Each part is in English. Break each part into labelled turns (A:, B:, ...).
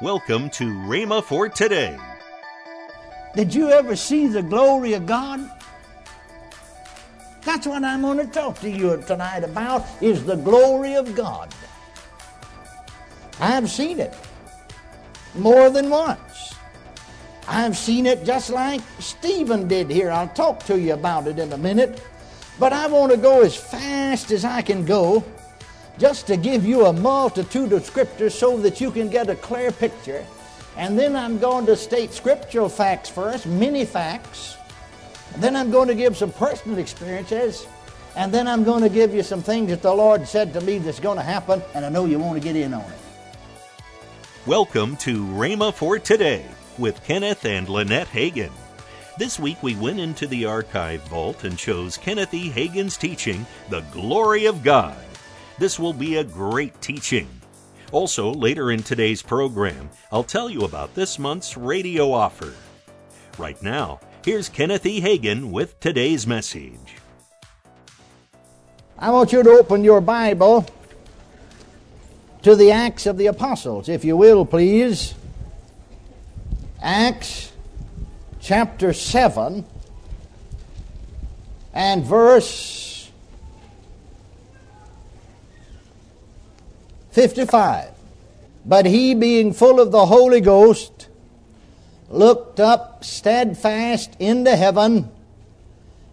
A: Welcome to Rhema for today.
B: Did you ever see the glory of God? That's what I'm going to talk to you tonight about is the glory of God. I've seen it more than once. I've seen it just like Stephen did here. I'll talk to you about it in a minute. But I want to go as fast as I can go just to give you a multitude of scriptures so that you can get a clear picture. And then I'm going to state scriptural facts first, many facts. Then I'm going to give some personal experiences. And then I'm going to give you some things that the Lord said to me that's going to happen, and I know you want to get in on it.
A: Welcome to Rhema for today with Kenneth and Lynette Hagin. This week we went into the archive vault and chose Kenneth E. Hagin's teaching, The Glory of God. This will be a great teaching. Also, later in today's program, I'll tell you about this month's radio offer. Right now, here's Kenneth E. Hagin with today's message.
B: I want you to open your Bible to the Acts of the Apostles, if you will, please. Acts chapter 7 and verse 55. But he, being full of the Holy Ghost, looked up steadfast into heaven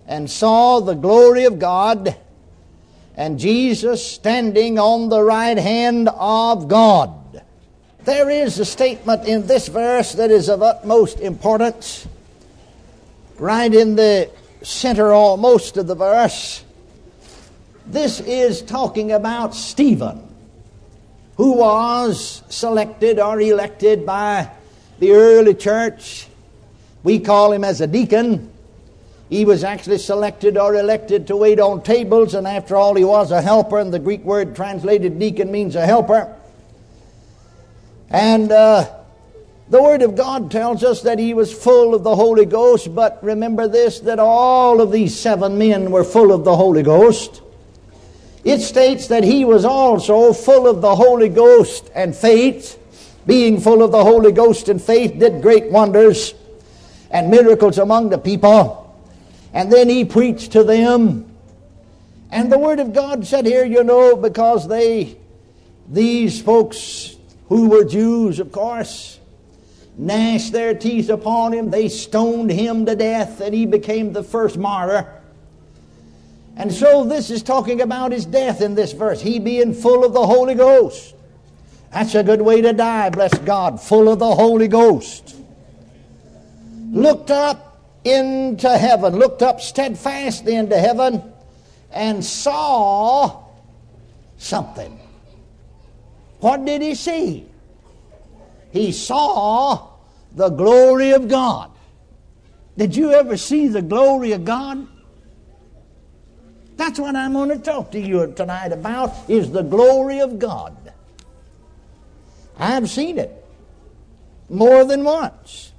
B: and saw the glory of God and Jesus standing on the right hand of God. There is a statement in this verse that is of utmost importance. Right in the center almost of the verse. This is talking about Stephen who was selected or elected by the early church. We call him as a deacon. He was actually selected or elected to wait on tables, and after all, he was a helper, and the Greek word translated deacon means a helper. And uh, the Word of God tells us that he was full of the Holy Ghost, but remember this that all of these seven men were full of the Holy Ghost. It states that he was also full of the Holy Ghost and faith. Being full of the Holy Ghost and faith, did great wonders and miracles among the people. And then he preached to them. And the Word of God said here, you know, because they, these folks who were Jews, of course, gnashed their teeth upon him, they stoned him to death, and he became the first martyr. And so this is talking about his death in this verse. He being full of the Holy Ghost. That's a good way to die, bless God, full of the Holy Ghost. Looked up into heaven, looked up steadfastly into heaven, and saw something. What did he see? He saw the glory of God. Did you ever see the glory of God? That's what I'm going to talk to you tonight about is the glory of God. I've seen it more than once.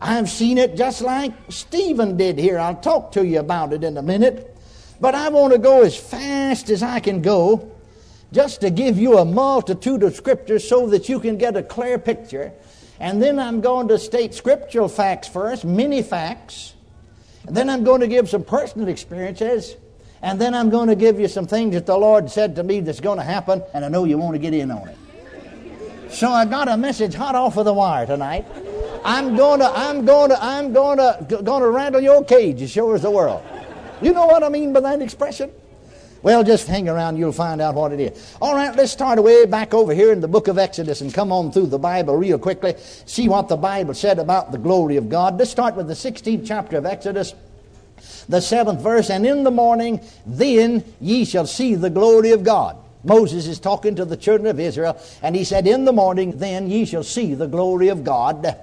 B: I've seen it just like Stephen did here. I'll talk to you about it in a minute. But I want to go as fast as I can go just to give you a multitude of scriptures so that you can get a clear picture. And then I'm going to state scriptural facts first, many facts. And then I'm going to give some personal experiences. And then I'm going to give you some things that the Lord said to me that's going to happen, and I know you want to get in on it. So I got a message hot off of the wire tonight. I'm going to, I'm going to, I'm going to, going to rattle your cage as sure as the world. You know what I mean by that expression? Well, just hang around, you'll find out what it is. All right, let's start away back over here in the book of Exodus and come on through the Bible real quickly. See what the Bible said about the glory of God. Let's start with the 16th chapter of Exodus the seventh verse, and in the morning then ye shall see the glory of God. Moses is talking to the children of Israel, and he said, In the morning then ye shall see the glory of God.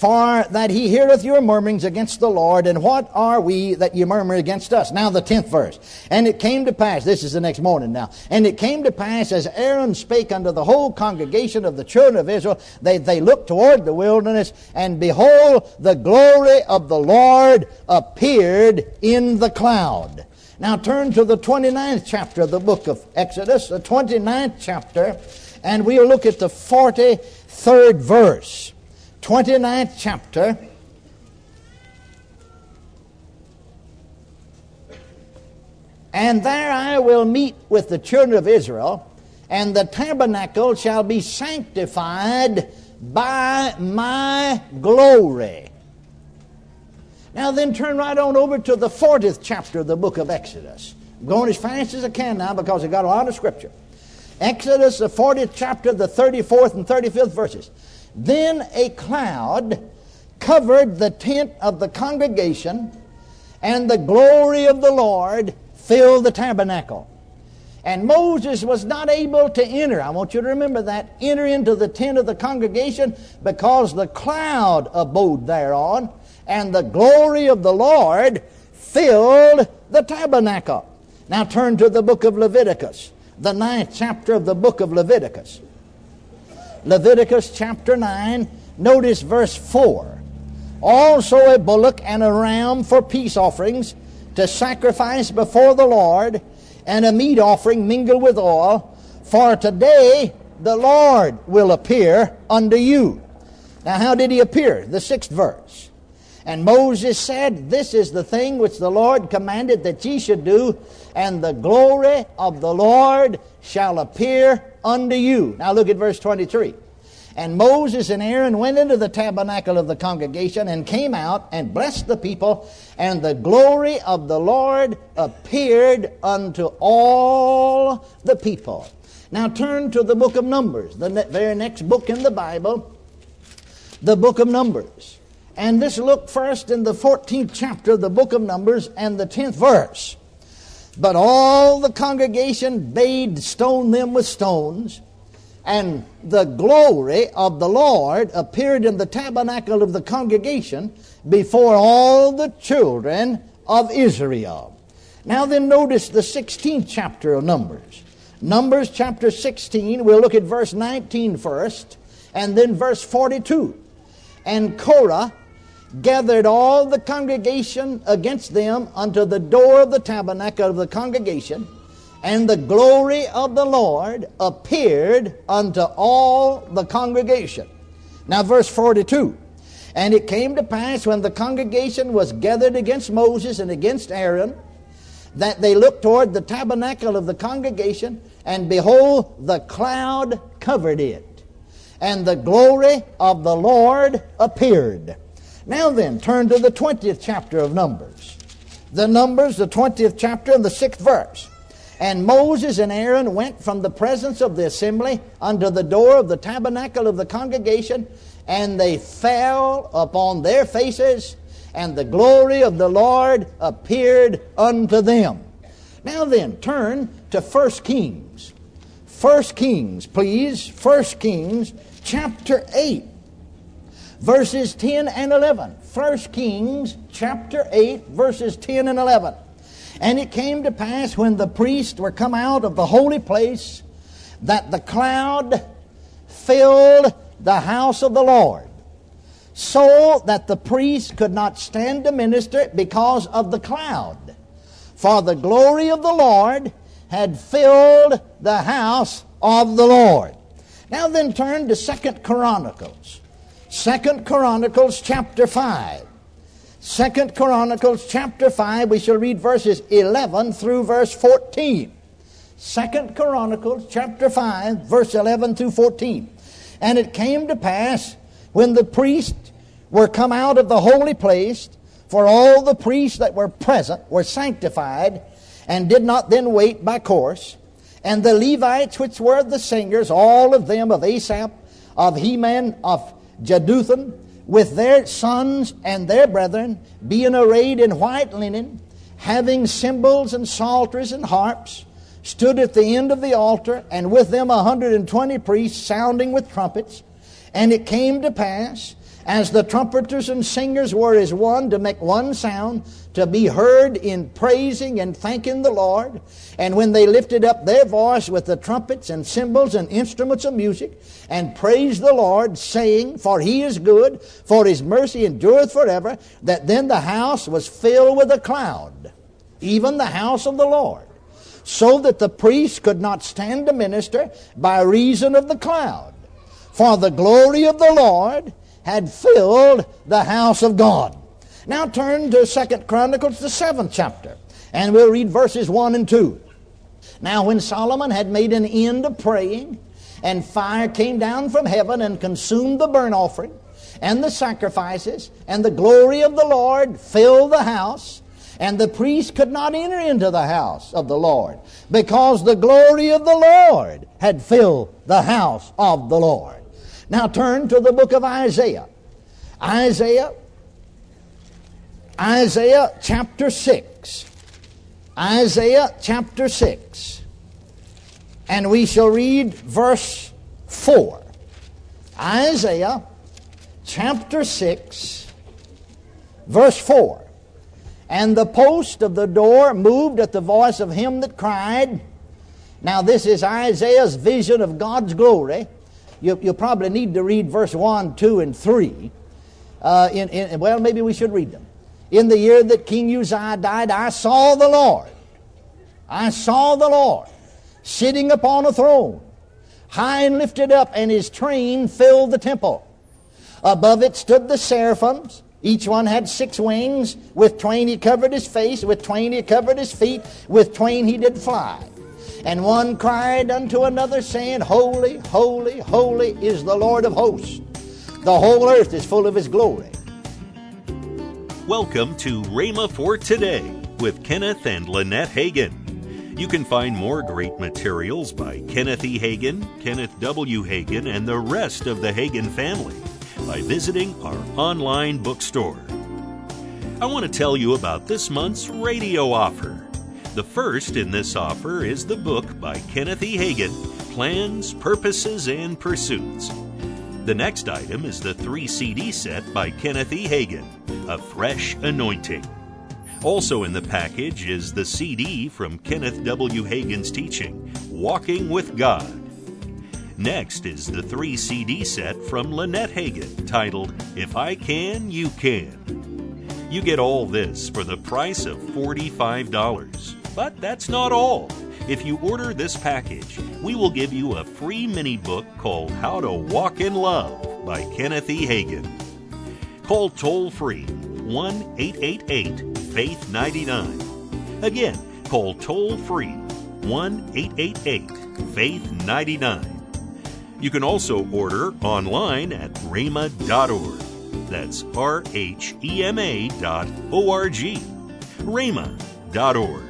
B: For that he heareth your murmurings against the Lord, and what are we that ye murmur against us? Now the tenth verse. And it came to pass, this is the next morning now, and it came to pass as Aaron spake unto the whole congregation of the children of Israel, they, they looked toward the wilderness, and behold, the glory of the Lord appeared in the cloud. Now turn to the 29th chapter of the book of Exodus, the 29th chapter, and we'll look at the 43rd verse, 29th chapter. And there I will meet with the children of Israel, and the tabernacle shall be sanctified by my glory. Now, then, turn right on over to the 40th chapter of the book of Exodus. I'm going as fast as I can now because I've got a lot of scripture. Exodus, the 40th chapter, the 34th and 35th verses. Then a cloud covered the tent of the congregation, and the glory of the Lord filled the tabernacle. And Moses was not able to enter. I want you to remember that. Enter into the tent of the congregation because the cloud abode thereon, and the glory of the Lord filled the tabernacle. Now turn to the book of Leviticus, the ninth chapter of the book of Leviticus. Leviticus chapter 9, notice verse 4. Also a bullock and a ram for peace offerings to sacrifice before the Lord, and a meat offering mingled with oil. For today the Lord will appear unto you. Now, how did he appear? The sixth verse. And Moses said, This is the thing which the Lord commanded that ye should do, and the glory of the Lord shall appear unto you. Now look at verse 23. And Moses and Aaron went into the tabernacle of the congregation and came out and blessed the people, and the glory of the Lord appeared unto all the people. Now turn to the book of Numbers, the very next book in the Bible, the book of Numbers. And this look first in the 14th chapter of the book of Numbers and the 10th verse. But all the congregation bade stone them with stones and the glory of the Lord appeared in the tabernacle of the congregation before all the children of Israel. Now, then, notice the 16th chapter of Numbers. Numbers chapter 16, we'll look at verse 19 first, and then verse 42. And Korah gathered all the congregation against them unto the door of the tabernacle of the congregation and the glory of the Lord appeared unto all the congregation. Now, verse 42. And it came to pass when the congregation was gathered against Moses and against Aaron, that they looked toward the tabernacle of the congregation, and behold, the cloud covered it, and the glory of the Lord appeared. Now then, turn to the 20th chapter of Numbers. The Numbers, the 20th chapter, and the 6th verse. And Moses and Aaron went from the presence of the assembly unto the door of the tabernacle of the congregation, and they fell upon their faces, and the glory of the Lord appeared unto them. Now then, turn to 1 Kings. 1 Kings, please. 1 Kings chapter 8, verses 10 and 11. 1 Kings chapter 8, verses 10 and 11. And it came to pass when the priests were come out of the holy place that the cloud filled the house of the Lord, so that the priests could not stand to minister because of the cloud. For the glory of the Lord had filled the house of the Lord. Now then turn to Second Chronicles. Second Chronicles chapter 5. Second Chronicles chapter 5, we shall read verses 11 through verse 14. Second Chronicles chapter 5, verse 11 through 14. And it came to pass when the priests were come out of the holy place, for all the priests that were present were sanctified, and did not then wait by course. And the Levites, which were the singers, all of them of Asaph, of Heman, of Jeduthun, with their sons and their brethren, being arrayed in white linen, having cymbals and psalteries and harps, stood at the end of the altar, and with them a hundred and twenty priests sounding with trumpets. And it came to pass, as the trumpeters and singers were as one to make one sound, to be heard in praising and thanking the Lord. And when they lifted up their voice with the trumpets and cymbals and instruments of music, and praised the Lord, saying, For he is good, for his mercy endureth forever, that then the house was filled with a cloud, even the house of the Lord. so that the priest could not stand to minister by reason of the cloud. For the glory of the Lord had filled the house of God. Now turn to Second Chronicles, the seventh chapter, and we'll read verses 1 and 2. Now, when Solomon had made an end of praying, and fire came down from heaven and consumed the burnt offering and the sacrifices, and the glory of the Lord filled the house, and the priest could not enter into the house of the Lord, because the glory of the Lord had filled the house of the Lord. Now turn to the book of Isaiah. Isaiah, Isaiah chapter 6. Isaiah chapter 6. And we shall read verse 4. Isaiah chapter 6, verse 4. And the post of the door moved at the voice of him that cried. Now, this is Isaiah's vision of God's glory. You, will probably need to read verse 1, 2, and 3. Uh, in, in, well, maybe we should read them. In the year that King Uzziah died, I saw the Lord. I saw the Lord sitting upon a throne, high and lifted up, and his train filled the temple. Above it stood the seraphims. Each one had six wings. With twain he covered his face, with twain he covered his feet, with twain he did fly. And one cried unto another, saying, Holy, holy, holy is the Lord of hosts. The whole earth is full of his glory.
A: Welcome to Rhema for Today with Kenneth and Lynette Hagin. You can find more great materials by Kenneth E. Hagin, Kenneth W. Hagin, and the rest of the Hagin family by visiting our online bookstore. I want to tell you about this month's radio offer. The first in this offer is the book by Kenneth E. Hagin Plans, Purposes, and Pursuits. The next item is the three CD set by Kenneth E. Hagin A Fresh Anointing. Also in the package is the CD from Kenneth W. Hagin's teaching, Walking with God. Next is the three CD set from Lynette Hagin titled If I Can, You Can. You get all this for the price of $45. But that's not all. If you order this package, we will give you a free mini book called How to Walk in Love by Kenneth E. Hagin. Call toll free 1 888 Faith 99. Again, call toll free 1 888 Faith 99 you can also order online at rhema.org. That's R H E M A dot O R G. rhema.org.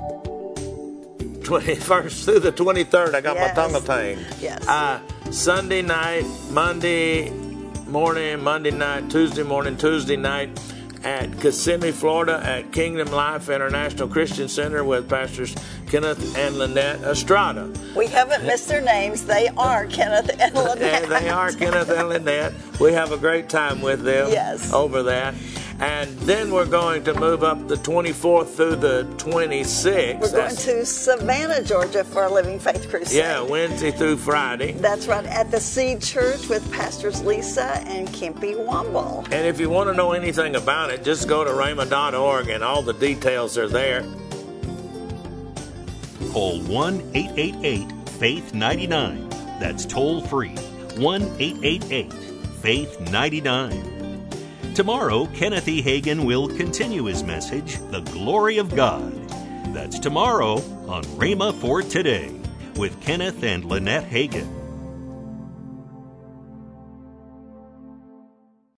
C: 21st through the 23rd, I got
D: Yes.
C: my tongue thing.
D: Yes.
C: Uh, Sunday night, Monday morning, Monday night, Tuesday morning, Tuesday night at Kissimmee, Florida at Kingdom Life International Christian Center with Pastors Kenneth and Lynette Estrada.
D: We haven't missed their names. They are Kenneth and Lynette.
C: And they are Kenneth and Lynette. We have a great time with them
D: Yes.
C: over that. And then we're going to move up the 24th through the 26th.
D: We're going
C: That's-
D: to Savannah, Georgia for a Living Faith Crusade.
C: Yeah, Wednesday through Friday.
D: That's right, at the Seed Church with Pastors Lisa and Kempy Womble.
C: And if you want to know anything about it, just go to rhema.org and all the details are there.
A: Call 1 888 Faith 99. That's toll free 1 888 Faith 99. Tomorrow, Kenneth E. Hagin will continue his message, The Glory of God. That's tomorrow on Rhema for Today with Kenneth and Lynette Hagin.